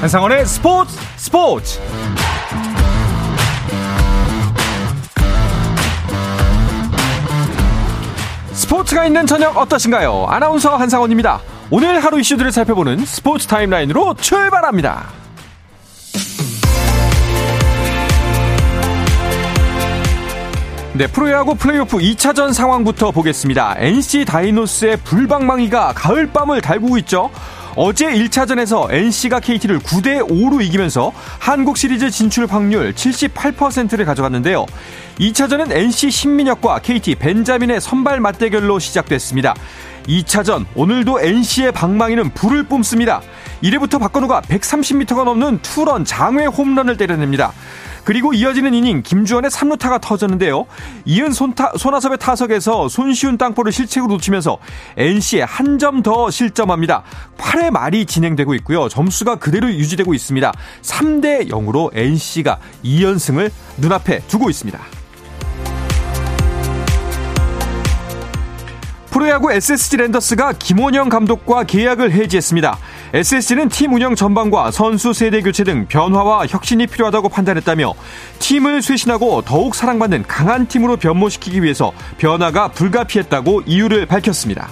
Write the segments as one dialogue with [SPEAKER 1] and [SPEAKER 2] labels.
[SPEAKER 1] 한상원의 스포츠 스포츠 스포츠가 있는 저녁 어떠신가요? 아나운서 한상원입니다. 오늘 하루 이슈들을 살펴보는 스포츠 타임라인으로 출발합니다. 네, 프로야구 플레이오프 2차전 상황부터 보겠습니다. NC 다이노스의 불방망이가 가을밤을 달구고 있죠. 어제 1차전에서 NC가 KT를 9대 5로 이기면서 한국 시리즈 진출 확률 78%를 가져갔는데요. 2차전은 NC 신민혁과 KT 벤자민의 선발 맞대결로 시작됐습니다. 2차전 오늘도 NC의 방망이는 불을 뿜습니다. 1회부터 박건우가 130m가 넘는 투런 장외 홈런을 때려냅니다. 그리고 이어지는 이닝 김주원의 3루타가 터졌는데요. 이은 손타, 손아섭의 타석에서 손쉬운 땅볼을 실책으로 놓치면서 NC에 한 점 더 실점합니다. 8회 말이 진행되고 있고요. 점수가 그대로 유지되고 있습니다. 3대 0으로 NC가 2연승을 눈앞에 두고 있습니다. 프로야구 SSG 랜더스가 김원영 감독과 계약을 해지했습니다. SSG는 팀 운영 전반과 선수 세대 교체 등 변화와 혁신이 필요하다고 판단했다며 팀을 쇄신하고 더욱 사랑받는 강한 팀으로 변모시키기 위해서 변화가 불가피했다고 이유를 밝혔습니다.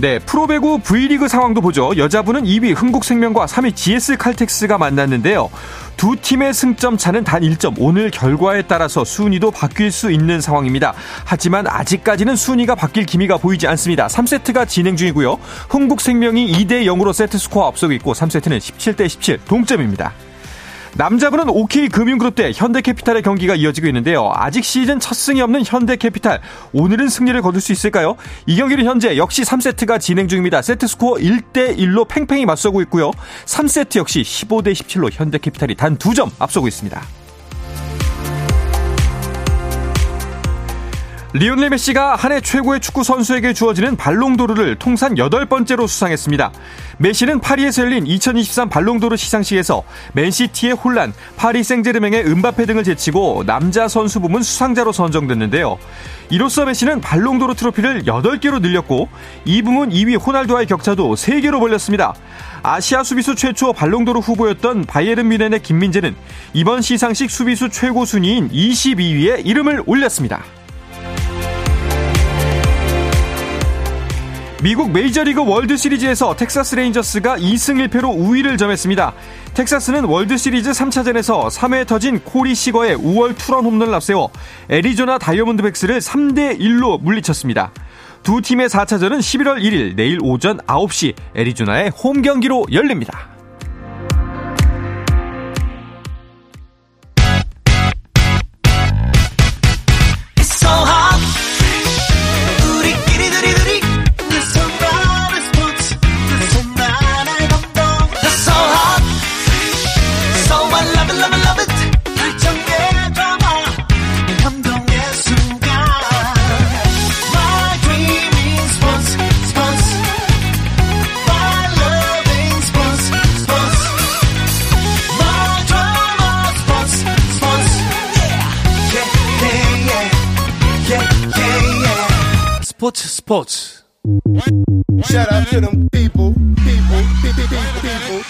[SPEAKER 1] 네, 프로배구 V리그 상황도 보죠. 여자부는 2위 흥국생명과 3위 GS 칼텍스가 만났는데요. 두 팀의 승점 차는 단 1점. 오늘 결과에 따라서 순위도 바뀔 수 있는 상황입니다. 하지만 아직까지는 순위가 바뀔 기미가 보이지 않습니다. 3세트가 진행 중이고요. 흥국생명이 2대 0으로 세트 스코어 앞서고 있고 3세트는 17대 17 동점입니다. 남자분은 OK금융그룹 대 현대캐피탈의 경기가 이어지고 있는데요. 아직 시즌 첫 승이 없는 현대캐피탈. 오늘은 승리를 거둘 수 있을까요? 이 경기는 현재 역시 3세트가 진행 중입니다. 세트 스코어 1대 1로 팽팽히 맞서고 있고요. 3세트 역시 15대 17로 현대캐피탈이 단 2점 앞서고 있습니다. 리오넬 메시가 한 해 최고의 축구 선수에게 주어지는 발롱도르를 통산 8번째로 수상했습니다. 메시는 파리에서 열린 2023 발롱도르 시상식에서 맨시티의 혼란, 파리 생제르맹의 은바페 등을 제치고 남자 선수 부문 수상자로 선정됐는데요. 이로써 메시는 발롱도르 트로피를 8개로 늘렸고 이 부문 2위 호날두와의 격차도 3개로 벌렸습니다. 아시아 수비수 최초 발롱도르 후보였던 바이에른 뮌헨의 김민재는 이번 시상식 수비수 최고 순위인 22위에 이름을 올렸습니다. 미국 메이저리그 월드시리즈에서 텍사스 레인저스가 2승 1패로 우위를 점했습니다. 텍사스는 월드시리즈 3차전에서 3회 터진 코리 시거의 우월 투런 홈런을 앞세워 애리조나 다이아몬드백스를 3대 1로 물리쳤습니다. 두 팀의 4차전은 11월 1일 내일 오전 9시 애리조나의 홈 경기로 열립니다.
[SPEAKER 2] 스포츠 스포츠
[SPEAKER 3] Shout out to them people, people, people, people,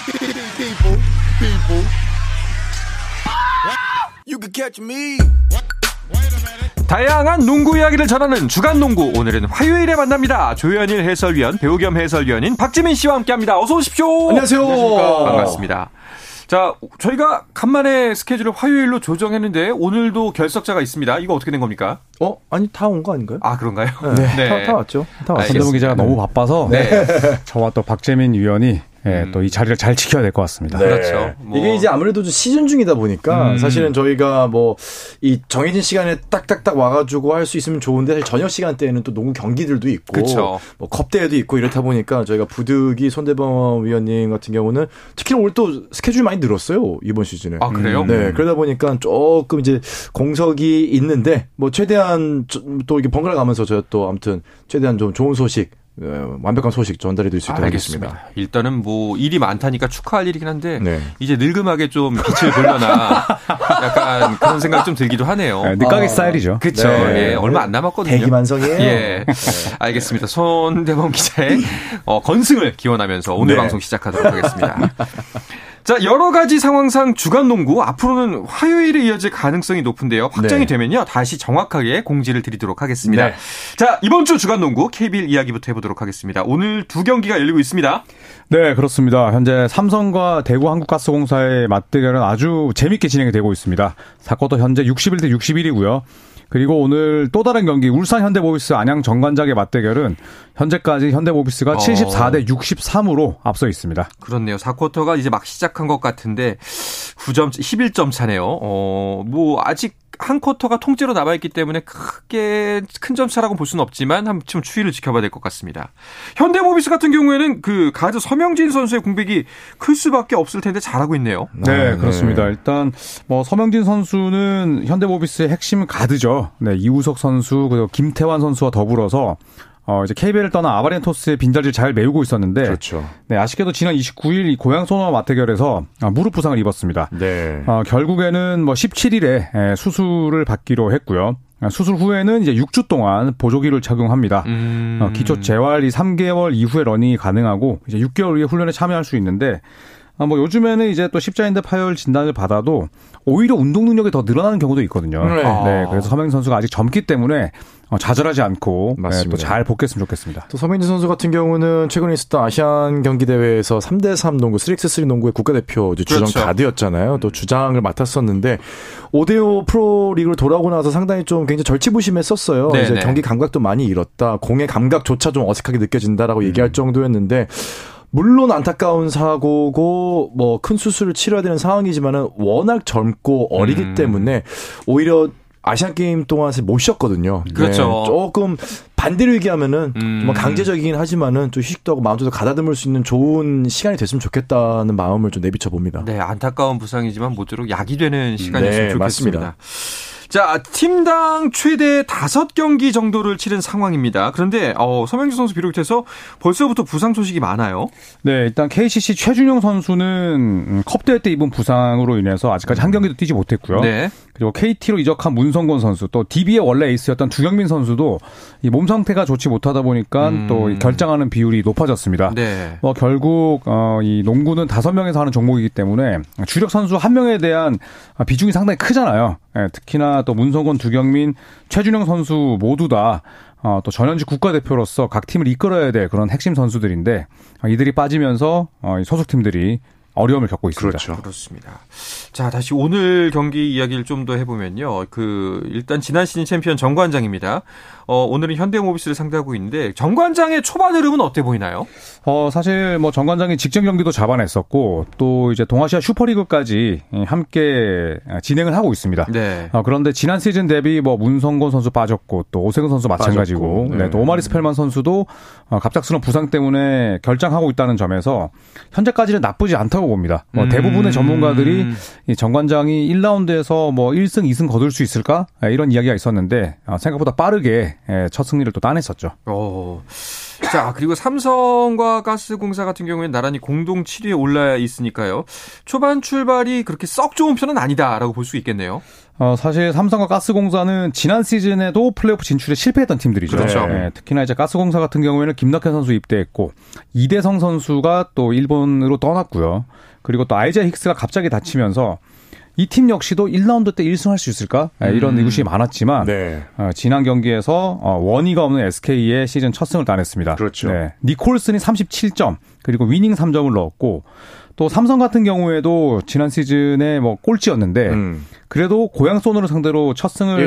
[SPEAKER 3] people, people. You can catch me.
[SPEAKER 1] 다양한 농구 이야기를 전하는 주간 농구 오늘은 화요일에 만납니다. 조현일 해설위원, 배우 겸 해설위원인 박지민 씨와 함께합니다. 어서 오십시오.
[SPEAKER 4] 안녕하세요.
[SPEAKER 1] 반갑습니다. 자, 저희가 간만에 스케줄을 화요일로 조정했는데 오늘도 결석자가 있습니다. 이거 어떻게 된 겁니까?
[SPEAKER 4] 어? 아니 다 온 거 아닌가요?
[SPEAKER 1] 아, 그런가요?
[SPEAKER 4] 네. 다, 다 왔죠. 다 왔어요.
[SPEAKER 1] 알겠습니다.
[SPEAKER 5] 전대문 기자가 너무 바빠서
[SPEAKER 1] 네.
[SPEAKER 5] 저와 또 박재민 위원이 예, 또 이 자리를 잘 지켜야 될 것 같습니다.
[SPEAKER 1] 그렇죠. 뭐.
[SPEAKER 4] 이게 이제 아무래도 좀 시즌 중이다 보니까
[SPEAKER 1] 음.
[SPEAKER 4] 사실은 저희가 뭐 이 정해진 시간에 딱딱딱 와가지고 할 수 있으면 좋은데 사실 저녁 시간대에는 또 농구 경기들도 있고
[SPEAKER 1] 그쵸.
[SPEAKER 4] 뭐 컵대회도 있고 이렇다 보니까 저희가 부득이 손대범 위원님 같은 경우는 특히 올또 스케줄이 많이 늘었어요 이번 시즌에.
[SPEAKER 1] 아, 그래요?
[SPEAKER 4] 네, 그러다 보니까 조금 이제 공석이 있는데 뭐 최대한 저- 또 이게 번갈아 가면서 저희 또 아무튼 최대한 좀 좋은 소식 어, 완벽한 소식 전달해 드릴 수 있도록 하겠습니다.
[SPEAKER 1] 알겠습니다. 일단은 뭐 일이 많다니까 축하할 일이긴 한데
[SPEAKER 4] 네.
[SPEAKER 1] 이제 늙음하게 좀 빛을 보려나 약간 그런 생각 좀 들기도 하네요.
[SPEAKER 5] 네, 늦가기 스타일이죠.
[SPEAKER 1] 그렇죠.
[SPEAKER 4] 네.
[SPEAKER 1] 예, 얼마 안 남았거든요.
[SPEAKER 4] 대기만성이에요.
[SPEAKER 1] 예, 알겠습니다. 손대범 기자의 어, 건승을 기원하면서 오늘
[SPEAKER 4] 네.
[SPEAKER 1] 방송 시작하도록 하겠습니다. 자, 여러 가지 상황상 주간 농구 앞으로는 화요일에 이어질 가능성이 높은데요. 확정이
[SPEAKER 4] 네.
[SPEAKER 1] 되면요. 다시 정확하게 공지를 드리도록 하겠습니다.
[SPEAKER 4] 네.
[SPEAKER 1] 자, 이번 주 주간 농구 KBL 이야기부터 해보도록 하겠습니다. 오늘 두 경기가 열리고 있습니다.
[SPEAKER 5] 네, 그렇습니다. 현재 삼성과 대구 한국가스공사의 맞대결은 아주 재밌게 진행이 되고 있습니다. 사쿼터 현재 61대 61이고요. 그리고 오늘 또 다른 경기 울산 현대모비스 안양 정관장의 맞대결은 현재까지 현대모비스가
[SPEAKER 1] 어.
[SPEAKER 5] 74대 63으로 앞서 있습니다.
[SPEAKER 1] 그렇네요. 4쿼터가 이제 막 시작한 것 같은데 9점 11점 차네요. 어, 뭐 아직 한 쿼터가 통째로 남아 있기 때문에 크게 큰 점 차라고 볼 수는 없지만 한좀 추이를 지켜봐야 될 것 같습니다. 현대모비스 같은 경우에는 그 가드 서명진 선수의 공백이 클 수밖에 없을 텐데 잘하고 있네요.
[SPEAKER 5] 네,
[SPEAKER 4] 아,
[SPEAKER 5] 그렇습니다. 일단 뭐 서명진 선수는 현대모비스의 핵심 가드죠. 네, 이우석 선수 그리고 김태환 선수와 더불어서 어 이제 KBL을 떠난 아바리엔토스의 빈자리를 잘 메우고 있었는데
[SPEAKER 4] 그렇죠.
[SPEAKER 5] 네, 아쉽게도 지난 29일 이 고양 소노와 맞대결에서 아, 무릎 부상을 입었습니다.
[SPEAKER 4] 네.
[SPEAKER 5] 어, 결국에는 뭐 17일에 수술을 받기로 했고요. 아, 수술 후에는 이제 6주 동안 보조기를 착용합니다.
[SPEAKER 1] 음.
[SPEAKER 5] 어, 기초 재활이 3개월 이후에 러닝이 가능하고 이제 6개월 후에 훈련에 참여할 수 있는데 아, 뭐 요즘에는 이제 또 십자인대 파열 진단을 받아도 오히려 운동 능력이 더 늘어나는 경우도 있거든요.
[SPEAKER 4] 네.
[SPEAKER 5] 네, 그래서 서명 선수가 아직 젊기 때문에 어, 좌절하지 않고
[SPEAKER 4] 맞습니다.
[SPEAKER 5] 또잘 복귀했으면 좋겠습니다.
[SPEAKER 4] 또 서민진 선수 같은 경우는 최근에 있었던 아시안 경기 대회에서 3대3 농구, 3x3 농구의 국가대표 주전
[SPEAKER 1] 그렇죠.
[SPEAKER 4] 가드였잖아요. 또 주장을 맡았었는데 5대5 프로리그로 돌아오고 나서 상당히 좀 굉장히 절치부심했었어요.
[SPEAKER 1] 네네.
[SPEAKER 4] 이제 경기 감각도 많이 잃었다. 공의 감각조차 좀 어색하게 느껴진다라고
[SPEAKER 1] 음.
[SPEAKER 4] 얘기할 정도였는데 물론 안타까운 사고고 뭐 큰 수술을 치러야 되는 상황이지만은 워낙 젊고 어리기
[SPEAKER 1] 음.
[SPEAKER 4] 때문에 오히려 아시안 게임 동안 못 쉬었거든요.
[SPEAKER 1] 그렇죠.
[SPEAKER 4] 조금 반대로 얘기하면은
[SPEAKER 1] 음.
[SPEAKER 4] 뭐 강제적이긴 하지만은 좀 휴식도 하고 마음도 가다듬을 수 있는 좋은 시간이 됐으면 좋겠다는 마음을 좀 내비쳐 봅니다.
[SPEAKER 1] 네, 안타까운 부상이지만 모쪼록 약이 되는 시간이었으면
[SPEAKER 4] 네,
[SPEAKER 1] 좋겠습니다.
[SPEAKER 4] 맞습니다.
[SPEAKER 1] 자, 팀당 최대 다섯 경기 정도를 치른 상황입니다. 그런데 어, 서명진 선수 비롯해서 벌써부터 부상 소식이 많아요.
[SPEAKER 5] 네, 일단 KCC 최준영 선수는 음, 컵대회 때 입은 부상으로 인해서 아직까지 한 경기도 뛰지 못했고요.
[SPEAKER 1] 네.
[SPEAKER 5] 그리고 KT로 이적한 문성곤 선수, 또 DB의 원래 에이스였던 두경민 선수도 이 몸 상태가 좋지 못하다 보니까
[SPEAKER 1] 음.
[SPEAKER 5] 또이 결장하는 비율이 높아졌습니다.
[SPEAKER 1] 네.
[SPEAKER 5] 뭐 결국 어, 이 농구는 다섯 명에서 하는 종목이기 때문에 주력 선수 한 명에 대한 비중이 상당히 크잖아요. 예, 특히나 또 문성곤, 두경민, 최준용 선수 모두 다 어, 또 전현직 국가대표로서 각 팀을 이끌어야 될 그런 핵심 선수들인데 어, 이들이 빠지면서 어, 이 소속팀들이 어려움을 겪고 있습니다.
[SPEAKER 4] 그렇죠.
[SPEAKER 1] 그렇습니다. 자, 다시 오늘 경기 이야기를 좀 더 해보면요. 그, 일단 지난 시즌 챔피언 정관장입니다. 어, 오늘은 현대모비스를 상대하고 있는데, 정관장의 초반 흐름은 어때 보이나요?
[SPEAKER 5] 어, 사실 뭐 정관장이 직전 경기도 잡아냈었고 또 이제 동아시아 슈퍼리그까지 함께 진행을 하고 있습니다.
[SPEAKER 1] 네.
[SPEAKER 5] 어, 그런데 지난 시즌 대비 뭐 문성곤 선수 빠졌고 또 오세근 선수 마찬가지고 네.
[SPEAKER 4] 네.
[SPEAKER 5] 또 오마리 스펠만 선수도 어, 갑작스러운 부상 때문에 결장하고 있다는 점에서 현재까지는 나쁘지 않다고 봅니다. 뭐
[SPEAKER 1] 음.
[SPEAKER 5] 대부분의 전문가들이 이 정관장이 1라운드에서 뭐 1승, 2승 거둘 수 있을까? 예, 이런 이야기가 있었는데 어, 생각보다 빠르게 예, 첫 승리를 또 따냈었죠.
[SPEAKER 1] 어. 자, 그리고 삼성과 가스공사 같은 경우에는 나란히 공동 7위에 올라 있으니까요. 초반 출발이 그렇게 썩 좋은 편은 아니다라고 볼 수 있겠네요.
[SPEAKER 5] 어, 사실 삼성과 가스공사는 지난 시즌에도 플레이오프 진출에 실패했던 팀들이죠.
[SPEAKER 1] 그렇죠.
[SPEAKER 5] 예, 특히나 이제 가스공사 같은 경우에는 김낙현 선수 입대했고 이대성 선수가 또 일본으로 떠났고요. 그리고 또 아이자 힉스가 갑자기 다치면서 이 팀 역시도 1라운드 때 1승할 수 있을까? 예, 이런
[SPEAKER 1] 음.
[SPEAKER 5] 의구심이 많았지만
[SPEAKER 4] 네.
[SPEAKER 5] 어, 지난 경기에서 어, 원의가 없는 SK의 시즌 첫 승을 따냈습니다.
[SPEAKER 4] 그렇죠.
[SPEAKER 5] 네. 니콜슨이 37점 그리고 위닝 3점을 넣었고 또 삼성 같은 경우에도 지난 시즌에 뭐 꼴찌였는데
[SPEAKER 4] 음.
[SPEAKER 5] 그래도 고양 소노를 상대로 첫 승을.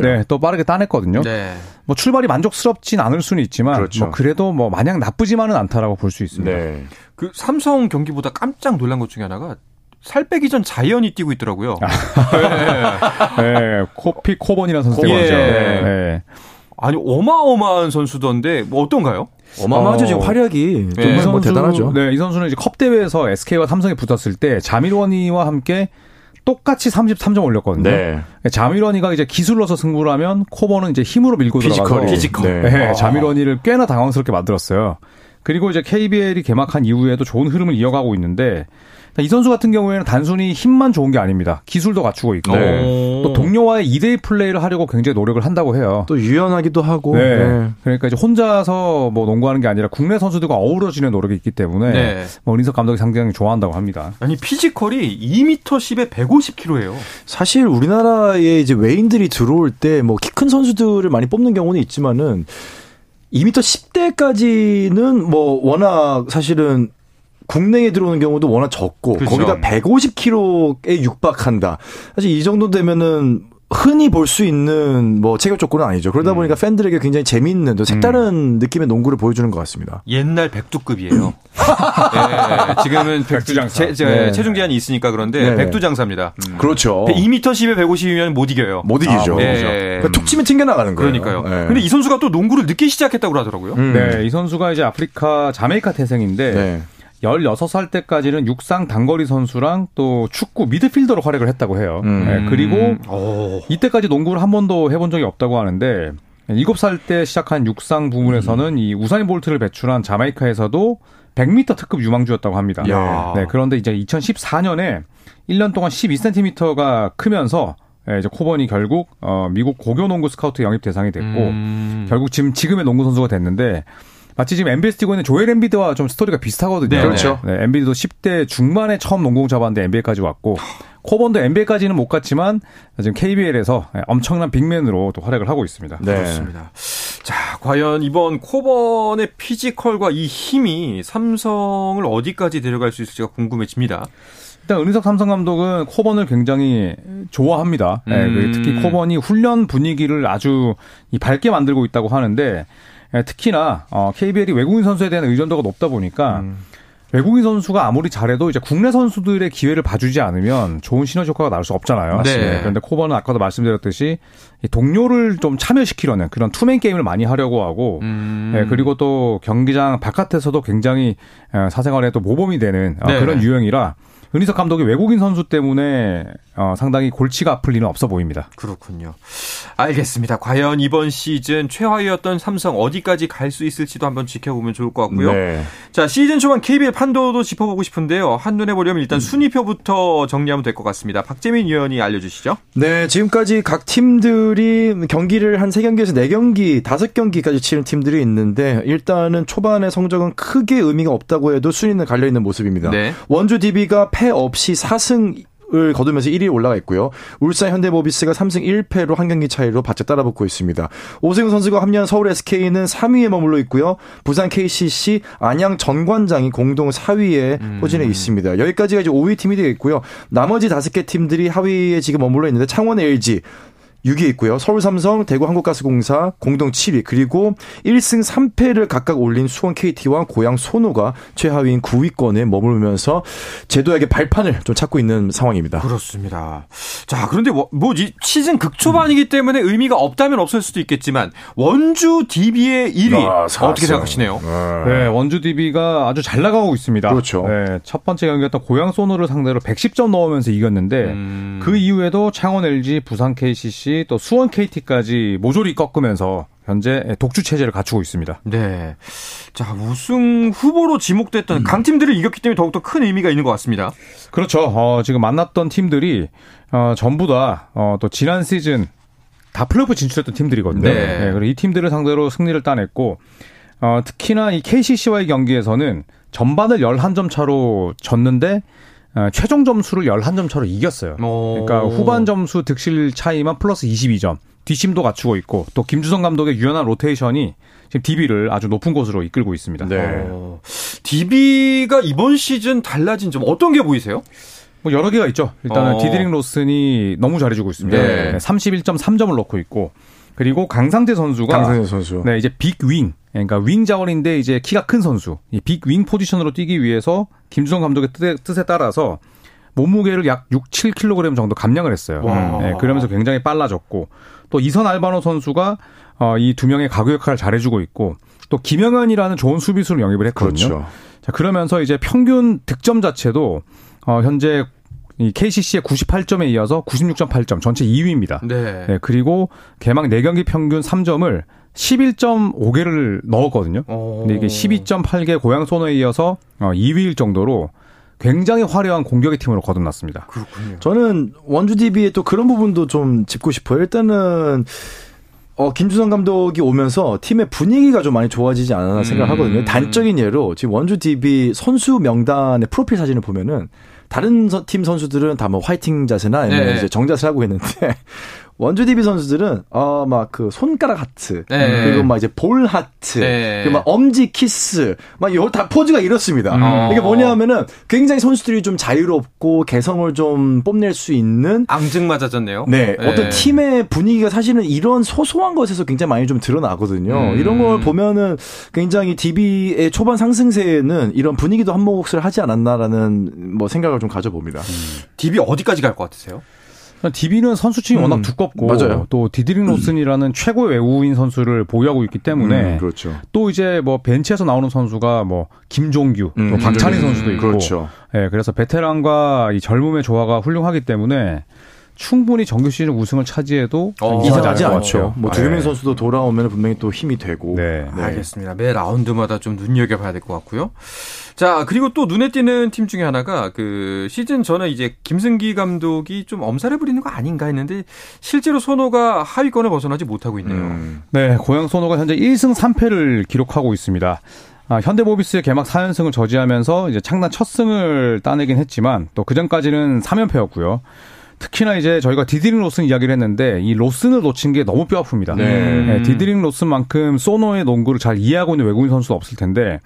[SPEAKER 5] 네, 또 빠르게 따냈거든요.
[SPEAKER 1] 네.
[SPEAKER 5] 뭐 출발이 만족스럽진 않을 수는 있지만
[SPEAKER 4] 그렇죠.
[SPEAKER 5] 뭐 그래도 뭐 마냥 나쁘지만은 않다라고 볼 수 있습니다.
[SPEAKER 4] 네.
[SPEAKER 1] 그 삼성 경기보다 깜짝 놀란 것 중에 하나가 살 빼기 전 자이언이 뛰고 있더라고요.
[SPEAKER 5] 네, 코피 코번이라는 선수가
[SPEAKER 1] 예.
[SPEAKER 5] 있죠. 네.
[SPEAKER 1] 아니 어마어마한 선수던데 뭐 어떤가요?
[SPEAKER 4] 어마어마하죠.
[SPEAKER 5] 어.
[SPEAKER 4] 지금 활약이
[SPEAKER 1] 네.
[SPEAKER 4] 정말 이뭐
[SPEAKER 5] 선수-
[SPEAKER 4] 대단하죠.
[SPEAKER 5] 네, 이 선수는 이제 컵 대회에서 SK와 삼성이 붙었을 때 자밀원이와 함께 똑같이 33점 올렸거든요.
[SPEAKER 4] 네.
[SPEAKER 5] 자밀 워니가 이제 기술로서 승부를 하면 코번은 이제 힘으로 밀고 들어가서
[SPEAKER 4] physical이.
[SPEAKER 1] physical.
[SPEAKER 4] 네.
[SPEAKER 5] 네, 자밀 워니를 꽤나 당황스럽게 만들었어요. 그리고 이제 KBL이 개막한 이후에도 좋은 흐름을 이어가고 있는데 이 선수 같은 경우에는 단순히 힘만 좋은 게 아닙니다. 기술도 갖추고 있고
[SPEAKER 4] 네.
[SPEAKER 5] 또 동료와의 2대1 플레이를 하려고 굉장히 노력을 한다고 해요.
[SPEAKER 4] 또 유연하기도 하고.
[SPEAKER 5] 네.
[SPEAKER 4] 네.
[SPEAKER 5] 그러니까 이제 혼자서 뭐 농구하는 게 아니라 국내 선수들과 어우러지는 노력이 있기 때문에
[SPEAKER 1] 네.
[SPEAKER 5] 뭐 은희석 감독이 상당히 좋아한다고 합니다.
[SPEAKER 1] 아니 피지컬이 2m 10에 150kg예요.
[SPEAKER 4] 사실 우리나라에 이제 외인들이 들어올 때 뭐 키 큰 선수들을 많이 뽑는 경우는 있지만은 2m 10대까지는 뭐 워낙 사실은 국내에 들어오는 경우도 워낙 적고
[SPEAKER 1] 그렇죠.
[SPEAKER 4] 거기다 150kg에 육박한다. 사실 이 정도 되면은 흔히 볼 수 있는 뭐 체격 조건은 아니죠. 그러다 보니까 팬들에게 굉장히 재미있는 또 색다른 느낌의 농구를 보여주는 것 같습니다.
[SPEAKER 1] 옛날 백두급이에요. 네, 지금은
[SPEAKER 5] 백두장사.
[SPEAKER 1] 체, 체,
[SPEAKER 4] 네.
[SPEAKER 1] 체중 제한이 있으니까 그런데
[SPEAKER 4] 네.
[SPEAKER 1] 백두장사입니다. 음.
[SPEAKER 4] 그렇죠.
[SPEAKER 1] 2m 10에 150이면 못 이겨요.
[SPEAKER 4] 못 이기죠.
[SPEAKER 1] 아, 네.
[SPEAKER 4] 그러니까 툭 치면 튕겨나가는 거예요.
[SPEAKER 1] 그러니까요.
[SPEAKER 4] 네.
[SPEAKER 1] 근데 이 선수가 또 농구를 늦게 시작했다고 하더라고요.
[SPEAKER 4] 음.
[SPEAKER 5] 네, 이 선수가 이제 아프리카 자메이카 태생인데
[SPEAKER 4] 네.
[SPEAKER 5] 16살 때까지는 육상 단거리 선수랑 또 축구 미드필더로 활약을 했다고 해요.
[SPEAKER 4] 음.
[SPEAKER 5] 네, 그리고
[SPEAKER 1] 오.
[SPEAKER 5] 이때까지 농구를 한 번도 해본 적이 없다고 하는데 7살 때 시작한 육상 부문에서는 이 우사인 볼트를 배출한 자메이카에서도 100m 특급 유망주였다고 합니다.
[SPEAKER 1] 야.
[SPEAKER 5] 네, 그런데 이제 2014년에 1년 동안 12cm가 크면서 예, 이제 코번이 결국 어, 미국 고교 농구 스카우트 영입 대상이 됐고
[SPEAKER 1] 음.
[SPEAKER 5] 결국 지금 지금의 농구 선수가 됐는데 마치 지금 NBA에서 뛰고 있는 조엘 엠비드와 좀 스토리가 비슷하거든요.
[SPEAKER 1] 네,
[SPEAKER 4] 그렇죠.
[SPEAKER 5] 네, 엠비드도 10대 중반에 처음 농구공 잡았는데 NBA까지 왔고 코번도 NBA까지는 못 갔지만 지금 KBL에서 엄청난 빅맨으로 또 활약을 하고 있습니다.
[SPEAKER 4] 네.
[SPEAKER 1] 그렇습니다. 자, 과연 이번 코번의 피지컬과 이 힘이 삼성을 어디까지 데려갈 수 있을지가 궁금해집니다.
[SPEAKER 5] 일단 은희석 삼성 감독은 코번을 굉장히 좋아합니다. 네,
[SPEAKER 1] 음.
[SPEAKER 5] 그 특히 코번이 훈련 분위기를 아주 이 밝게 만들고 있다고 하는데 예, 특히나 어, KBL이 외국인 선수에 대한 의존도가 높다 보니까
[SPEAKER 1] 음.
[SPEAKER 5] 외국인 선수가 아무리 잘해도 이제 국내 선수들의 기회를 봐주지 않으면 좋은 시너지 효과가 나올 수 없잖아요.
[SPEAKER 1] 네.
[SPEAKER 5] 그런데 코번은 아까도 말씀드렸듯이 이 동료를 좀 참여시키려는 그런 투맨 게임을 많이 하려고 하고
[SPEAKER 1] 음.
[SPEAKER 5] 예, 그리고 또 경기장 바깥에서도 굉장히 어, 사생활에 또 모범이 되는 어,
[SPEAKER 1] 네.
[SPEAKER 5] 그런 유형이라 은희석 감독이 외국인 선수 때문에 어, 상당히 골치가 아플 리는 없어 보입니다.
[SPEAKER 1] 그렇군요. 알겠습니다. 과연 이번 시즌 최하위였던 삼성 어디까지 갈 수 있을지도 한번 지켜보면 좋을 것 같고요.
[SPEAKER 4] 네.
[SPEAKER 1] 자, 시즌 초반 KBL 판도도 짚어보고 싶은데요. 한눈에 보려면
[SPEAKER 4] 음.
[SPEAKER 1] 일단 순위표부터 정리하면 될 것 같습니다. 박재민 위원이 알려주시죠.
[SPEAKER 4] 네, 지금까지 각 팀들이 경기를 한 3경기에서 4경기, 5경기까지 치른 팀들이 있는데 일단은 초반의 성적은 크게 의미가 없다고 해도 순위는 갈려 있는 모습입니다.
[SPEAKER 1] 네.
[SPEAKER 4] 원주 DB가 패 없이 4승 을 거두면서 1위 올라가 있고요. 울산 현대모비스가 3승 1패로 한 경기 차이로 바짝 따라붙고 있습니다. 오세훈 선수가 합류한 서울 SK는 3위에 머물러 있고요. 부산 KCC, 안양 전관장이 공동 4위에 포진해 있습니다. 여기까지가 이제 5위 팀이 되겠고요. 나머지 5개 팀들이 하위에 지금 머물러 있는데 창원 LG 6위에 있고요. 서울 삼성, 대구 한국가스공사 공동 7위 그리고 1승 3패를 각각 올린 수원 KT와 고양 손호가 최하위인 9위권에 머물면서 제도에게 발판을 좀 찾고 있는 상황입니다.
[SPEAKER 1] 그렇습니다. 자, 그런데 뭐, 뭐이 시즌 극초반이기 때문에 의미가 없다면 없을 수도 있겠지만 원주 DB의 1위
[SPEAKER 4] 아,
[SPEAKER 1] 어떻게 생각하시네요?
[SPEAKER 5] 네, 원주 DB가 아주 잘 나가고 있습니다.
[SPEAKER 4] 그렇죠.
[SPEAKER 5] 네, 첫 번째 경기였던 고양 소노를 상대로 110점 넣으면서 이겼는데
[SPEAKER 1] 음.
[SPEAKER 5] 그 이후에도 창원 LG, 부산 KCC, 또 수원 KT까지 모조리 꺾으면서 현재 독주 체제를 갖추고 있습니다.
[SPEAKER 1] 네. 자, 우승 후보로
[SPEAKER 4] 음.
[SPEAKER 1] 지목됐던 강팀들을 이겼기 때문에 더욱더 큰 의미가 있는 것 같습니다.
[SPEAKER 5] 그렇죠. 어, 지금 만났던 팀들이 어, 전부 다 어, 또 지난 시즌 다 플레이오프 진출했던 팀들이거든요.
[SPEAKER 1] 네.
[SPEAKER 5] 그리고 이 팀들을 상대로 승리를 따냈고 어, 특히나 이 KCC와의 경기에서는 전반을 11점 차로 졌는데 어, 최종 점수를 11점 차로 이겼어요.
[SPEAKER 1] 오.
[SPEAKER 5] 그러니까 후반 점수 득실 차이만 플러스 22점. 뒷심도 갖추고 있고 또 김주성 감독의 유연한 로테이션이 지금 DB를 아주 높은 곳으로 이끌고 있습니다.
[SPEAKER 4] 네.
[SPEAKER 1] 어, DB가 이번 시즌 달라진 점 어떤 게 보이세요?
[SPEAKER 5] 뭐 여러 개가 있죠. 일단은
[SPEAKER 1] 어.
[SPEAKER 5] 디드릭 로슨이 너무 잘해주고 있습니다.
[SPEAKER 1] 네.
[SPEAKER 5] 네. 31.3점을 넣고 있고 그리고 강상재 선수가
[SPEAKER 4] 강상재 선수.
[SPEAKER 5] 네 이제 big wing, 그러니까 윙 자원인데 이제 키가 큰 선수, 이 big wing 포지션으로 뛰기 위해서 김주성 감독의 뜻에, 뜻에 따라서 몸무게를 약 6, 7kg 정도 감량을 했어요.
[SPEAKER 1] 와.
[SPEAKER 5] 네, 그러면서 굉장히 빨라졌고 또 이선 알바노 선수가 어, 이 두 명의 가구 역할을 잘해주고 있고 또 김영현이라는 좋은 수비수를 영입을 했거든요.
[SPEAKER 4] 그렇죠.
[SPEAKER 5] 자, 그러면서 이제 평균 득점 자체도 어, 현재 이 KCC의 98점에 이어서 96.8점, 전체 2위입니다.
[SPEAKER 1] 네.
[SPEAKER 5] 네, 그리고 개막 4경기 평균 3점을 11.5개를 넣었거든요.
[SPEAKER 1] 오.
[SPEAKER 5] 근데 이게 12.8개 고양 소노에 이어서 어, 2위일 정도로 굉장히 화려한 공격의 팀으로 거듭났습니다.
[SPEAKER 1] 그렇군요.
[SPEAKER 4] 저는 원주 DB의 또 그런 부분도 좀 짚고 싶어요. 일단은 어, 김주성 감독이 오면서 팀의 분위기가 좀 많이 좋아지지 않았나 생각하거든요.
[SPEAKER 1] 음.
[SPEAKER 4] 단적인 예로 지금 원주 DB 선수 명단의 프로필 사진을 보면은 다른 서- 팀 선수들은 다 뭐 화이팅 자세나 아니면
[SPEAKER 1] 네.
[SPEAKER 4] 이제 정자세를 하고 있는데 원주 DB 선수들은 어 막 그 손가락 하트
[SPEAKER 1] 네.
[SPEAKER 4] 그리고 막 이제 볼 하트
[SPEAKER 1] 네.
[SPEAKER 4] 그리고 막 엄지 키스 막 요 다 포즈가 이렇습니다.
[SPEAKER 1] 음.
[SPEAKER 4] 이게 뭐냐면은 굉장히 선수들이 좀 자유롭고 개성을 좀 뽐낼 수 있는
[SPEAKER 1] 앙증맞아졌네요.
[SPEAKER 4] 네,
[SPEAKER 1] 네.
[SPEAKER 4] 어떤 팀의 분위기가 사실은 이런 소소한 것에서 굉장히 많이 좀 드러나거든요.
[SPEAKER 1] 음.
[SPEAKER 4] 이런 걸 보면은 굉장히 DB의 초반 상승세에는 이런 분위기도 한 몫을 하지 않았나라는 뭐 생각을 좀 가져봅니다.
[SPEAKER 1] DB 어디까지 갈 것 같으세요?
[SPEAKER 5] DB는 선수층이
[SPEAKER 4] 음,
[SPEAKER 5] 워낙 두껍고
[SPEAKER 4] 맞아요.
[SPEAKER 5] 또 디드릭 로슨이라는 최고의 외국인 선수를 보유하고 있기 때문에
[SPEAKER 4] 음, 그렇죠.
[SPEAKER 5] 또 이제 뭐 벤치에서 나오는 선수가 뭐 김종규,
[SPEAKER 4] 음,
[SPEAKER 5] 또 박찬희
[SPEAKER 4] 김종규.
[SPEAKER 5] 선수도 있고,
[SPEAKER 4] 그렇죠.
[SPEAKER 5] 예, 그래서 베테랑과 이 젊음의 조화가 훌륭하기 때문에 충분히 정규 시즌 우승을 차지해도
[SPEAKER 1] 어,
[SPEAKER 4] 이상하지 않죠. 뭐
[SPEAKER 5] 네.
[SPEAKER 4] 두유민 선수도 돌아오면 분명히 또 힘이 되고.
[SPEAKER 5] 네.
[SPEAKER 1] 알겠습니다. 매 라운드마다 좀 눈여겨봐야 될 것 같고요. 자, 그리고 또 눈에 띄는 팀 중에 하나가 그 시즌 전에 이제 김승기 감독이 좀 엄살을 부리는 거 아닌가 했는데 실제로 손호가 하위권을 벗어나지 못하고 있네요.
[SPEAKER 4] 음.
[SPEAKER 5] 네, 고양 소노가 현재 1승 3패를 기록하고 있습니다. 아, 현대모비스의 개막 4연승을 저지하면서 이제 창단 첫 승을 따내긴 했지만 또 그전까지는 3연패였고요. 특히나 이제 저희가 디드릭 로슨 이야기를 했는데 이 로슨을 놓친 게 너무 뼈 아픕니다.
[SPEAKER 4] 네.
[SPEAKER 5] 네, 디드릭 로슨만큼 소노의 농구를 잘 이해하고 있는 외국인 선수도 없을 텐데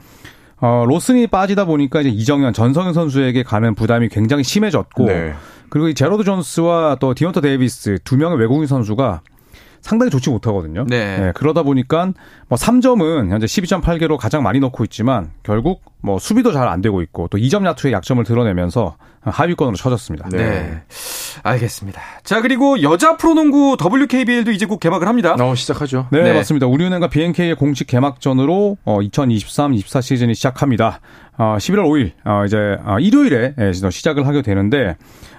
[SPEAKER 5] 어, 로슨이 빠지다 보니까 이제 이정현, 전성현 선수에게 가는 부담이 굉장히 심해졌고
[SPEAKER 4] 네.
[SPEAKER 5] 그리고 이 재로드 존스와 또 디욘타 데이비스 두 명의 외국인 선수가 상당히 좋지 못하거든요.
[SPEAKER 1] 네.
[SPEAKER 5] 그러다 보니까 뭐 3점은 현재 12.8개로 가장 많이 넣고 있지만 결국 뭐 수비도 잘 안 되고 있고 또 2점 야투의 약점을 드러내면서 하위권으로 쳐졌습니다.
[SPEAKER 4] 네.
[SPEAKER 1] 네. 알겠습니다. 자, 그리고 여자 프로농구 WKBL도 이제 곧 개막을 합니다.
[SPEAKER 4] 어, 시작하죠.
[SPEAKER 5] 네,
[SPEAKER 1] 네.
[SPEAKER 5] 맞습니다. 우리은행과 BNK의 공식 개막전으로 어, 2023-24 시즌이 시작합니다. 어, 11월 5일 어, 이제 어, 일요일에 예, 시작을 하게 되는데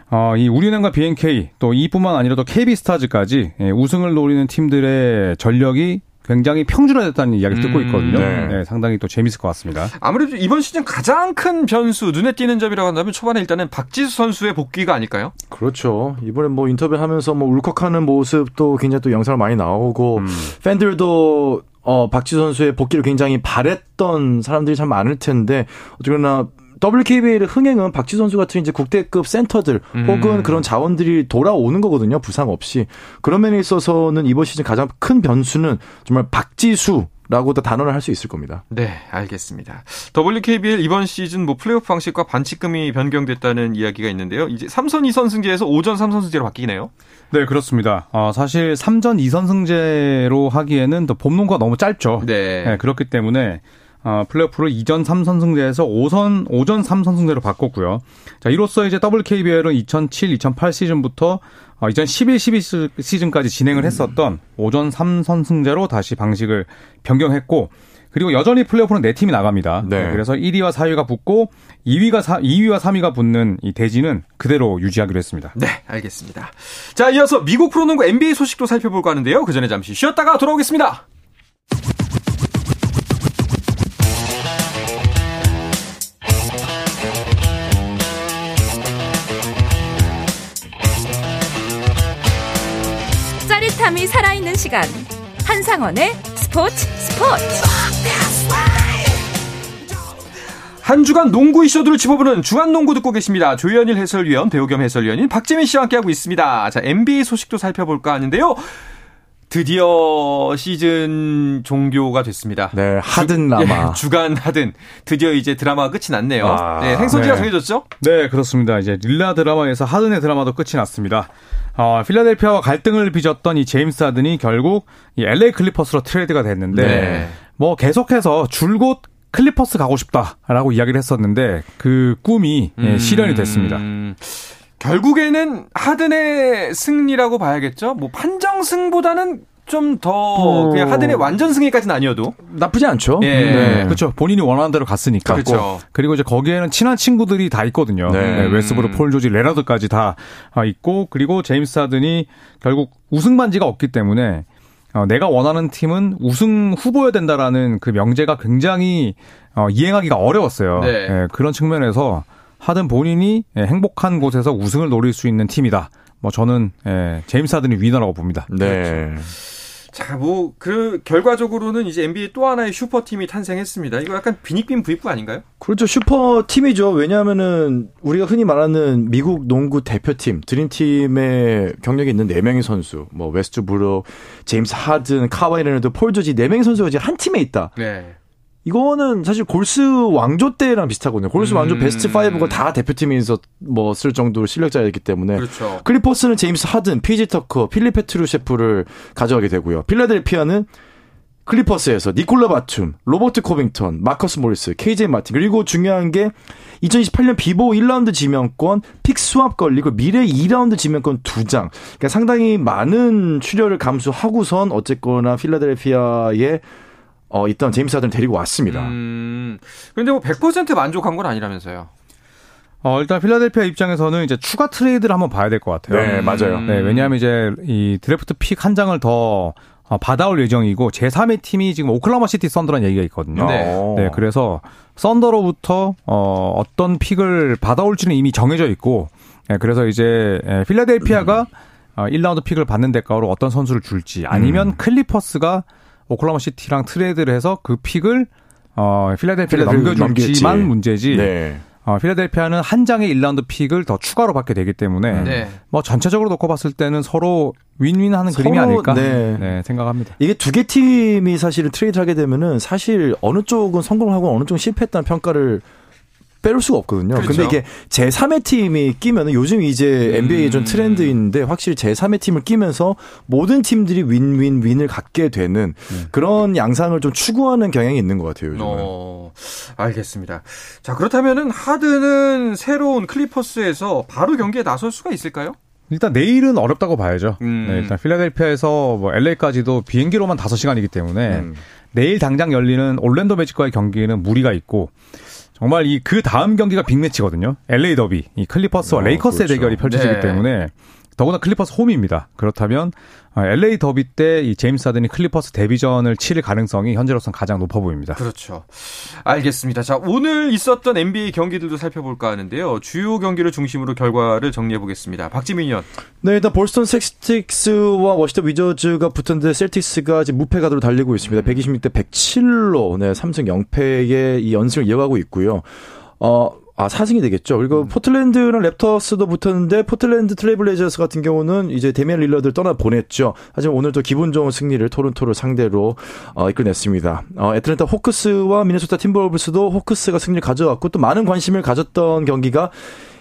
[SPEAKER 5] 어, 이 우리은행과 BNK 또 이뿐만 아니라 또 KB스타즈까지 예, 우승을 노리는 팀들의 전력이 굉장히 평준화됐다는 이야기를 듣고
[SPEAKER 1] 음,
[SPEAKER 5] 있거든요.
[SPEAKER 4] 네.
[SPEAKER 5] 네, 상당히 또 재밌을 것 같습니다.
[SPEAKER 1] 아무래도 이번 시즌 가장 큰 변수, 눈에 띄는 점이라고 한다면 초반에 일단은 박지수 선수의 복귀가 아닐까요?
[SPEAKER 4] 그렇죠. 이번에 뭐 인터뷰 하면서 뭐 울컥하는 모습도 굉장히 또 영상을 많이 나오고
[SPEAKER 5] 음.
[SPEAKER 4] 팬들도 어 박지 선수의 복귀를 굉장히 바랬던 사람들이 참 많을 텐데 어쨌거나 WKBL의 흥행은 박지 선수 같은 이제 국대급 센터들
[SPEAKER 1] 음.
[SPEAKER 4] 혹은 그런 자원들이 돌아오는 거거든요. 부상 없이. 그런 면에 있어서는 이번 시즌 가장 큰 변수는 정말 박지수 라고 도 단언을 할 수 있을 겁니다.
[SPEAKER 1] 네, 알겠습니다. WKBL 이번 시즌 뭐 플레이오프 방식과 반칙금이 변경됐다는 이야기가 있는데요. 이제 3선 2선 승제에서 5전 3선 승제로 바뀌네요.
[SPEAKER 5] 네, 그렇습니다. 어, 사실 3전 2선승제로 하기에는 또 봄농구가 너무 짧죠.
[SPEAKER 1] 네.
[SPEAKER 5] 네, 그렇기 때문에 어, 플레이오프를 2전 3선승제에서 5선 5전 3선승제로 바꿨고요. 자, 이로써 이제 WKBL은 2007-2008 시즌부터 어, 2011-12 시즌까지 진행을 했었던 5전 3선승제로 다시 방식을 변경했고 그리고 여전히 플레이오프는 4팀이 나갑니다.
[SPEAKER 4] 네.
[SPEAKER 5] 그래서 1위와 4위가 붙고 2위가 4, 2위와 3위가 붙는 이 대진은 그대로 유지하기로 했습니다.
[SPEAKER 1] 네, 알겠습니다. 자, 이어서 미국 프로농구 NBA 소식도 살펴볼까 하는데요. 그 전에 잠시 쉬었다가 돌아오겠습니다.
[SPEAKER 6] 짜릿함이 살아있는 시간 한상원의 스포츠 스포츠
[SPEAKER 1] 한 주간 농구 이슈들을 짚어보는 주간 농구 듣고 계십니다. 조현일 해설위원, 배우 겸 해설위원인 박재민 씨와 함께하고 있습니다. 자, NBA 소식도 살펴볼까 하는데요. 드디어 시즌 종교가 됐습니다.
[SPEAKER 4] 네, 하든 라마.
[SPEAKER 1] 예, 주간 하든 드디어 이제 드라마가 끝이 났네요.
[SPEAKER 4] 아,
[SPEAKER 1] 네, 행선지가
[SPEAKER 5] 네.
[SPEAKER 1] 정해졌죠?
[SPEAKER 5] 네, 그렇습니다. 이제 릴라 드라마에서 하든의 드라마도 끝이 났습니다. 어, 필라델피아와 갈등을 빚었던 이 제임스 하든이 결국 이 LA 클리퍼스로 트레이드가 됐는데
[SPEAKER 1] 네.
[SPEAKER 5] 뭐 계속해서 줄곧 클리퍼스 가고 싶다라고 이야기를 했었는데 그 꿈이 예, 실현이 됐습니다.
[SPEAKER 1] 음, 결국에는 하든의 승리라고 봐야겠죠? 뭐 판정승보다는 좀더 그냥 하든의 완전 승리까지는 아니어도
[SPEAKER 4] 나쁘지 않죠.
[SPEAKER 1] 예.
[SPEAKER 4] 네.
[SPEAKER 5] 그렇죠. 본인이 원하는 대로 갔으니까.
[SPEAKER 1] 그렇죠.
[SPEAKER 5] 그리고 이제 거기에는 친한 친구들이 다 있거든요.
[SPEAKER 4] 네.
[SPEAKER 5] 네, 웨스트브룩, 폴 조지, 레너드까지 다 아, 있고 그리고 제임스 하든이 결국 우승 반지가 없기 때문에 어, 내가 원하는 팀은 우승 후보여야 된다라는 그 명제가 굉장히 어, 이행하기가 어려웠어요.
[SPEAKER 1] 네.
[SPEAKER 5] 예, 그런 측면에서 하든 본인이 예, 행복한 곳에서 우승을 노릴 수 있는 팀이다. 뭐 저는 예, 제임스 하든이 위너라고 봅니다.
[SPEAKER 4] 네.
[SPEAKER 1] 자, 뭐, 그, 결과적으로는 이제 NBA 또 하나의 슈퍼팀이 탄생했습니다. 이거 약간 비닉빈 부익부 아닌가요?
[SPEAKER 4] 그렇죠. 슈퍼 팀이죠. 왜냐하면은 우리가 흔히 말하는 미국 농구 대표팀, 드림팀의 경력이 있는 네 명의 선수, 뭐 웨스트브룩, 제임스 하든, 카와이 레너드, 폴 조지 네 명의 선수가 이제 한 팀에 있다.
[SPEAKER 1] 네.
[SPEAKER 4] 이거는 사실 골스 왕조 때랑 비슷하거든요. 골스
[SPEAKER 1] 음.
[SPEAKER 4] 왕조 베스트 5가 다 대표팀에서 뭐 뛸 정도로 실력자였기 때문에
[SPEAKER 1] 그렇죠.
[SPEAKER 4] 클리퍼스는 제임스 하든, 피지 터커, 필립 페트루셰프를 가져가게 되고요. 필라델피아는 클리퍼스에서 니콜라 바툼, 로버트 코빙턴, 마커스 모리스, KJ 마틴 그리고 중요한 게 2028년 비보호 1라운드 지명권, pick swap 걸리고 미래 2라운드 지명권 2장. 그러니까 상당히 많은 출혈을 감수하고선 어쨌거나 필라델피아에 어, 있던 제임스 하든을 데리고 왔습니다.
[SPEAKER 1] 음. 근데 뭐 100% 만족한 건 아니라면서요.
[SPEAKER 5] 어, 일단 필라델피아 입장에서는 이제 추가 트레이드를 한번 봐야 될 것 같아요.
[SPEAKER 4] 네, 맞아요.
[SPEAKER 1] 음.
[SPEAKER 5] 네, 왜냐하면 이제 이 드래프트 pick 한 장을 더 어, 받아올 예정이고 제3의 팀이 지금 오클라호마 시티 썬더라는 얘기가 있거든요.
[SPEAKER 1] 네.
[SPEAKER 4] 어.
[SPEAKER 5] 네, 그래서 썬더로부터 어, 어떤 pick을 받아올지는 이미 정해져 있고, 예, 그래서 이제 예, 필라델피아가 어, 1라운드 pick을 받는 대가로 어떤 선수를 줄지, 아니면
[SPEAKER 4] 음.
[SPEAKER 5] 클리퍼스가 오클라호마 시티랑 트레이드를 해서 그 pick을 어, 필라델피아에 넘겨줄지만. 문제지.
[SPEAKER 4] 네.
[SPEAKER 5] 어, 필라델피아는 한 장의 1라운드 pick을 더 추가로 받게 되기 때문에
[SPEAKER 1] 네.
[SPEAKER 5] 뭐 전체적으로 놓고 봤을 때는 서로 win-win하는
[SPEAKER 4] 서로,
[SPEAKER 5] 그림이 아닐까
[SPEAKER 4] 네.
[SPEAKER 5] 네, 생각합니다.
[SPEAKER 4] 이게 두 개 팀이 사실은 트레이드 하게 되면은 사실 어느 쪽은 성공하고 어느 쪽은 실패했다는 평가를 빼올 수가 없거든요.
[SPEAKER 1] 그렇죠.
[SPEAKER 4] 근데 이게 제3의 팀이 끼면 은 요즘 이제 NBA 좀
[SPEAKER 1] 음.
[SPEAKER 4] 트렌드인데 확실히 제3의 팀을 끼면서 모든 팀들이 win-win-win을 갖게 되는 그런 양상을 좀 추구하는 경향이 있는 것 같아요, 요즘은.
[SPEAKER 1] 어, 알겠습니다. 자, 그렇다면은 하든은 새로운 클리퍼스에서 바로 경기에 나설 수가 있을까요?
[SPEAKER 5] 일단 내일은 어렵다고 봐야죠.
[SPEAKER 1] 음.
[SPEAKER 5] 네, 일단 필라델피아에서 뭐 LA까지도 비행기로만 5시간이기 때문에
[SPEAKER 4] 음.
[SPEAKER 5] 내일 당장 열리는 올랜도 매직과의 경기에는 무리가 있고 정말 이 그 다음 경기가 빅매치거든요. LA 더비, 이 클리퍼스와
[SPEAKER 4] 어,
[SPEAKER 5] 레이커스의
[SPEAKER 4] 그렇죠.
[SPEAKER 5] 대결이 펼쳐지기
[SPEAKER 1] 네.
[SPEAKER 5] 때문에 더구나 클리퍼스 홈입니다. 그렇다면 아, LA 더비 때 이 제임스 하든이 클리퍼스 데뷔전을 치를 가능성이 현재로선 가장 높아 보입니다.
[SPEAKER 1] 그렇죠. 알겠습니다. 자, 오늘 있었던 NBA 경기들도 살펴볼까 하는데요. 주요 경기를 중심으로 결과를 정리해 보겠습니다. 박재민 위원.
[SPEAKER 4] 네, 일단 볼스턴 섹스틱스와 워싱턴 위저즈가 붙었는데 셀틱스가 지금 무패 가도로 달리고 있습니다. 126대 107로 네, 3승 0패의 이 연승을 이어가고 있고요. 어, 아, 4승이 되겠죠. 그리고 포틀랜드랑 랩터스도 붙었는데 포틀랜드 트레이블레이저스 같은 경우는 이제 데미안 릴라드를 떠나 보냈죠. 하지만 오늘도 기분 좋은 승리를 토론토를 상대로 어, 이끌어냈습니다. 어, 애틀랜타 호크스와 미네소타 팀버울브스도 호크스가 승리를 가져왔고 또 많은 관심을 가졌던 경기가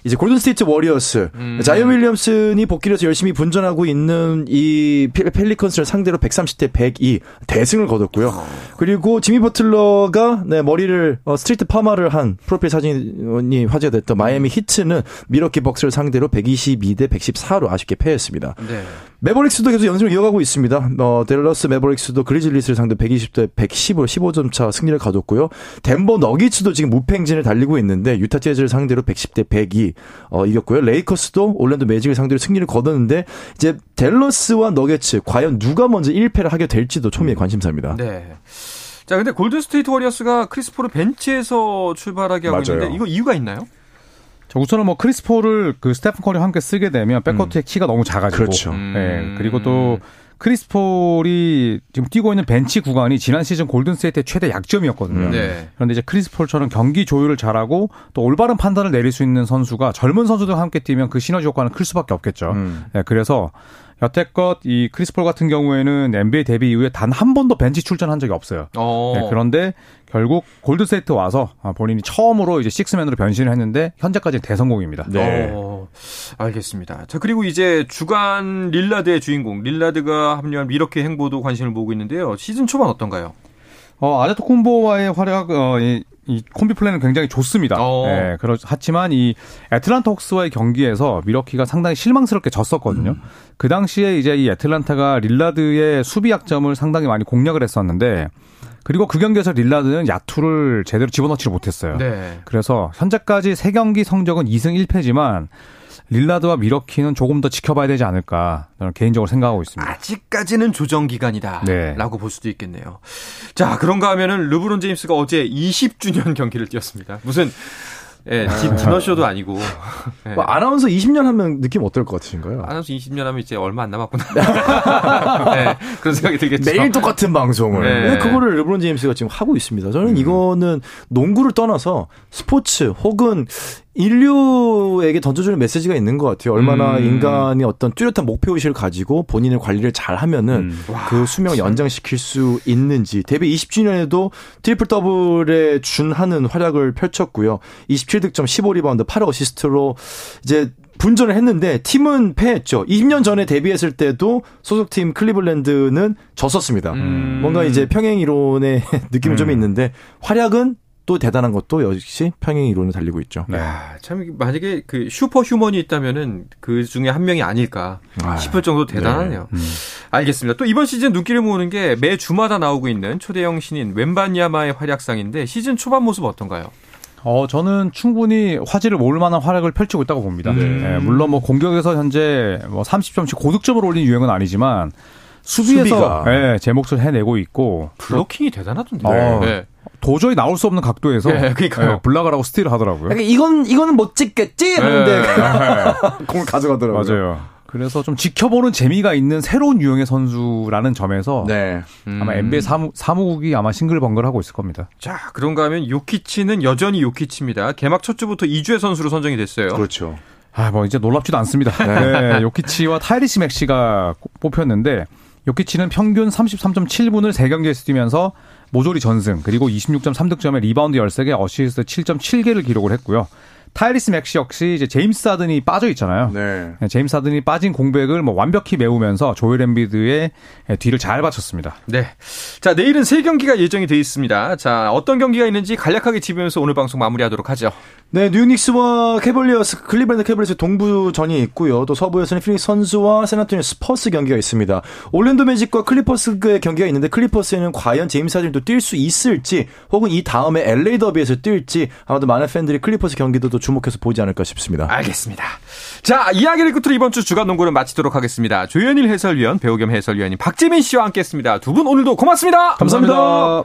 [SPEAKER 4] 이제 골든스테이트 워리어스 자이언 윌리엄슨이 복귀를 해서 열심히 분전하고 있는 이 펠- 펠리컨스를 상대로 130대 102 대승을 거뒀고요. 그리고 지미 버틀러가 네, 머리를 어, 스트레이트 파마를 한 프로필 사진이 화제가 됐던 마이애미 히트는 밀워키 벅스를 상대로 122대 114로 아쉽게 패했습니다.
[SPEAKER 1] 네.
[SPEAKER 4] 매버릭스도 계속 연승을 이어가고 있습니다. 어, 댈러스 매버릭스도 그리즐리스를 상대 120대 110으로 15점 차 승리를 거뒀고요. 덴버 너게츠도 지금 무패행진을 달리고 있는데 유타 재즈를 상대로 110대 102 어, 이겼고요. 레이커스도 올랜도 매직을 상대로 승리를 거뒀는데 이제 댈러스와 너게츠 과연 누가 먼저 1패를 하게 될지도 초미의 관심사입니다.
[SPEAKER 1] 네. 자, 근데 골든 스테이트 워리어스가 크리스 폴을 벤치에서 출발하게 하고
[SPEAKER 4] 맞아요.
[SPEAKER 1] 있는데 이거 이유가 있나요?
[SPEAKER 5] 자, 우선은 뭐 크리스 폴을 그 스테픈 커리와 함께 쓰게 되면 백코트의 키가 너무 작아지고
[SPEAKER 4] 그렇죠.
[SPEAKER 1] 음.
[SPEAKER 5] 네, 그리고 또 크리스 폴이 지금 뛰고 있는 벤치 구간이 지난 시즌 골든스테이트의 최대 약점이었거든요.
[SPEAKER 1] 네.
[SPEAKER 5] 그런데 이제 크리스 폴처럼 경기 조율을 잘하고 또 올바른 판단을 내릴 수 있는 선수가 젊은 선수들과 함께 뛰면 그 시너지 효과는 클 수밖에 없겠죠.
[SPEAKER 4] 음.
[SPEAKER 5] 네, 그래서 여태껏 이 크리스 폴 같은 경우에는 NBA 데뷔 이후에 단 한 번도 벤치 출전한 적이 없어요.
[SPEAKER 1] 어.
[SPEAKER 5] 네, 그런데 결국 골든스테이트 와서 아, 본인이 처음으로 이제 식스맨으로 변신을 했는데 현재까지 대성공입니다.
[SPEAKER 4] 네.
[SPEAKER 1] 어, 알겠습니다. 자, 그리고 이제 주간 릴라드의 주인공, 릴라드가 합류한 밀워키 행보도 관심을 모으고 있는데요. 시즌 초반 어떤가요?
[SPEAKER 5] 어, 아데토쿤보와의 활약, 어, 이 이 콤비 플레이는 굉장히 좋습니다.
[SPEAKER 1] 어.
[SPEAKER 5] 예, 그렇 하지만 이 애틀란타 호크스와의 경기에서 밀워키가 상당히 실망스럽게 졌었거든요. 그 당시에 이제 이 애틀란타가 릴라드의 수비 약점을 상당히 많이 공략을 했었는데 그리고 그 경기에서 릴라드는 야투를 제대로 집어넣지를 못했어요.
[SPEAKER 1] 네.
[SPEAKER 5] 그래서 현재까지 세 경기 성적은 2승 1패지만 릴라드와 미러키는 조금 더 지켜봐야 되지 않을까 저는 개인적으로 생각하고 있습니다.
[SPEAKER 1] 아직까지는 조정 기간이다.
[SPEAKER 5] 네.
[SPEAKER 1] 라고 볼 수도 있겠네요. 자, 그런가 하면은 르브론 제임스가 어제 20주년 경기를 뛰었습니다. 무슨 예, 디- 디너쇼도 아니고. 예.
[SPEAKER 4] 뭐 아나운서 20년 하면 느낌 어떨 것 같으신가요?
[SPEAKER 1] 아나운서 20년 하면 이제 얼마 안 남았구나. 네, 그런 생각이 들겠죠.
[SPEAKER 4] 매일 똑같은 방송을.
[SPEAKER 1] 네.
[SPEAKER 4] 근데 그거를 르브론 제임스가 지금 하고 있습니다. 저는 이거는 농구를 떠나서 스포츠 혹은 인류에게 던져주는 메시지가 있는 것 같아요. 얼마나
[SPEAKER 1] 음.
[SPEAKER 4] 인간이 어떤 뚜렷한 목표 의식을 가지고 본인의 관리를 잘 하면은
[SPEAKER 5] 음.
[SPEAKER 4] 그 수명을 연장시킬 수 있는지. 데뷔 20주년에도 트리플 더블에 준하는 활약을 펼쳤고요. 27득점, 15리바운드, 8어시스트로 이제 분전을 했는데 팀은 패했죠. 20년 전에 데뷔했을 때도 소속팀 클리블랜드는 졌었습니다.
[SPEAKER 1] 음.
[SPEAKER 4] 뭔가 이제 평행 이론의 느낌은 좀 있는데 활약은 또 대단한 것도 역시 평행 이론을 달리고 있죠.
[SPEAKER 5] 네.
[SPEAKER 1] 야, 참 만약에 그 슈퍼 휴먼이 있다면은 그 중에 한 명이 아닐까
[SPEAKER 4] 아,
[SPEAKER 1] 싶을 정도로 대단하네요.
[SPEAKER 5] 음.
[SPEAKER 1] 알겠습니다. 또 이번 시즌 눈길을 모으는 게 매 주마다 나오고 있는 초대형 신인 웬반야마의 활약상인데 시즌 초반 모습 어떤가요?
[SPEAKER 5] 어, 저는 충분히 화제를 모을 만한 활약을 펼치고 있다고 봅니다. 예, 물론 뭐 공격에서 현재 뭐 30점씩 고득점을 올린 유행은 아니지만 수비에서. 예, 제 몫을 해내고 있고
[SPEAKER 1] 블로킹이 대단하던데.
[SPEAKER 5] 네.
[SPEAKER 1] 네.
[SPEAKER 5] 도저히 나올 수 없는 각도에서
[SPEAKER 1] 네, 그러니까요.
[SPEAKER 5] 예, 블락을 하고 스틸을 하더라고요.
[SPEAKER 4] 그러니까 이건 이거는 못 찍겠지 하는데
[SPEAKER 1] 네.
[SPEAKER 4] 공을 가져가더라고요.
[SPEAKER 5] 맞아요. 그래서 좀 지켜보는 재미가 있는 새로운 유형의 선수라는 점에서
[SPEAKER 4] 네.
[SPEAKER 5] 아마 NBA 사무, 사무국이 아마 싱글벙글 하고 있을 겁니다.
[SPEAKER 1] 자, 그런가 하면 요키치는 여전히 요키치입니다. 개막 첫 주부터 2주의 선수로 선정이 됐어요.
[SPEAKER 4] 그렇죠.
[SPEAKER 5] 아, 뭐 이제 놀랍지도 않습니다. 네, 요키치와 타이리스 맥시가 뽑혔는데 요키치는 평균 33.7분을 3경기에서 뛰면서 모조리 전승 그리고 26.3득점에 리바운드 13개, 어시스트 7.7개를 기록을 했고요. 타이리스 맥시 역시 이제 제임스 하든이 빠져 있잖아요.
[SPEAKER 4] 네.
[SPEAKER 5] 네, 제임스 하든이 빠진 공백을 뭐 완벽히 메우면서 조엘 엠비드의 뒤를 잘 받쳤습니다.
[SPEAKER 1] 네. 자, 내일은 세 경기가 예정이 돼 있습니다. 자, 어떤 경기가 있는지 간략하게 짚으면서 오늘 방송 마무리하도록 하죠.
[SPEAKER 4] 네, 뉴욕 닉스와 캐벌리어스, 클리브랜드 캐벌리어스 동부전이 있고요. 또 서부에서는 피닉스 선즈와 샌안토니오 스퍼스 경기가 있습니다. 올랜도 매직과 클리퍼스의 경기가 있는데 클리퍼스에는 과연 제임스 하든도 뛸 수 있을지 혹은 이 다음에 LA 더비에서 뛸지 아마도 많은 팬들이 클리퍼스 경기도 또 주목해서 보지 않을까 싶습니다.
[SPEAKER 1] 알겠습니다. 자, 이야기를 끝으로 이번 주 주간 농구는 마치도록 하겠습니다. 조현일 해설위원, 배우 겸 해설위원인 박재민 씨와 함께 했습니다. 두 분 오늘도 고맙습니다.
[SPEAKER 4] 감사합니다.